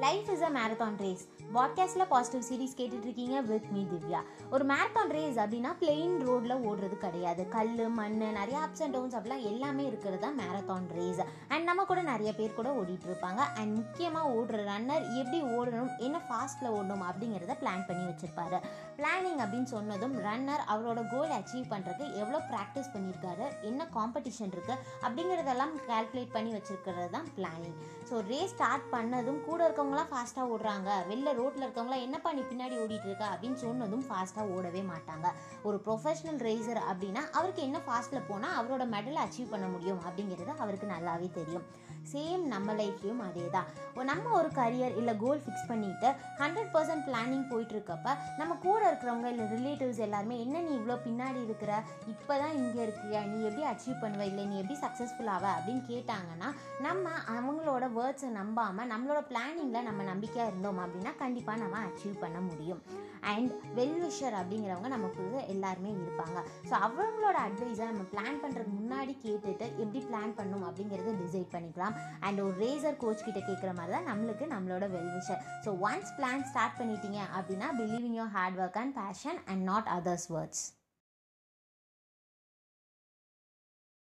Life is a marathon race பாட்காஸ்ட்டில் positive series கேட்டுட்ருக்கீங்க with me Divya. ஒரு மேரத்தான் ரேஸ் அப்படின்னா பிளெயின் ரோடில் ஓடுறது கிடையாது. கல் மண் நிறைய அப்ஸ் அண்ட் டவுன்ஸ் அப்படிலாம் எல்லாமே இருக்கிறது தான் மேரத்தான் ரேஸ் அண்ட் நம்ம கூட நிறைய பேர் கூட ஓடிட்டு இருப்பாங்க அண்ட் முக்கியமாக ஓடுற ரன்னர் எப்படி ஓடணும் என்ன ஃபாஸ்ட்டில் ஓடணும் அப்படிங்கிறத பிளான் பண்ணி வச்சுருப்பாரு. பிளானிங் அப்படின்னு சொன்னதும் ரன்னர் அவரோட கோல் அச்சீவ் பண்ணுறதுக்கு எவ்வளோ ப்ராக்டிஸ் பண்ணியிருக்காரு என்ன காம்படிஷன் இருக்குது அப்படிங்கிறதெல்லாம் கால்குலேட் பண்ணி வச்சுருக்கிறது தான் பிளானிங் ஸோ ரேஸ் ஸ்டார்ட் பண்ணதும் கூட இருக்கவங்களாம் ஃபாஸ்ட்டாக ஓடுறாங்க. வெளில ரோட்டில் இருக்கவங்களாம் என்னப்பா நீ பின்னாடி ஓடிட்டு இருக்க அப்படின்னு சொன்னதும் ஃபாஸ்ட்டாக ஓடவே மாட்டாங்க. ஒரு ப்ரொஃபஷனல் ரேசர் அப்படின்னா அவருக்கு என்ன ஃபாஸ்ட்டில் போனால் அவரோட மெடலை அச்சீவ் பண்ண முடியும் அப்படிங்கிறது அவருக்கு நல்லாவே தெரியும். சேம் நம்ம லைஃப்லேயும் அதே தான் நம்ம ஒரு கரியர் இல்லை கோல் ஃபிக்ஸ் பண்ணிட்டு ஹண்ட்ரட் பர்சன்ட் பிளானிங் போயிட்டு இருக்கப்ப நம்ம கூட இருக்கிறவங்க இல்லை ரிலேட்டிவ்ஸ் எல்லாருமே என்ன நீ இவ்வளோ பின்னாடி இருக்கிற? இப்போ தான் இங்கே இருக்கிற நீ எப்படி அச்சீவ் பண்ணுவ? இல்லை நீ எப்படி சக்ஸஸ்ஃபுல் ஆவ? அப்படின்னு கேட்டாங்கன்னா நம்ம அவங்களோட வேர்ட்ஸை நம்பாமல் நம்மளோட பிளானிங்கில் நம்ம நம்பிக்கையாக இருந்தோம் அப்படின்னா கண்டிப்பாக நம்ம அச்சீவ் பண்ண முடியும். அண்ட் வெல்விஷர் அப்படிங்கிறவங்க நமக்கு எல்லாருமே இருப்பாங்க. ஸோ அவங்களோட அட்வைஸை நம்ம பிளான் பண்ணுறதுக்கு முன்னாடி கேட்டுட்டு எப்படி பிளான் பண்ணும் அப்படிங்கிறத டிசைட் பண்ணிக்கலாம். அண்ட் ஒரு ரேசர் கோச் கிட்ட கேட்குற மாதிரி தான் நம்மளுக்கு நம்மளோட well wisher so once plan start பண்ணிட்டீங்க அப்படின்னா believe in your hard work and passion and not others words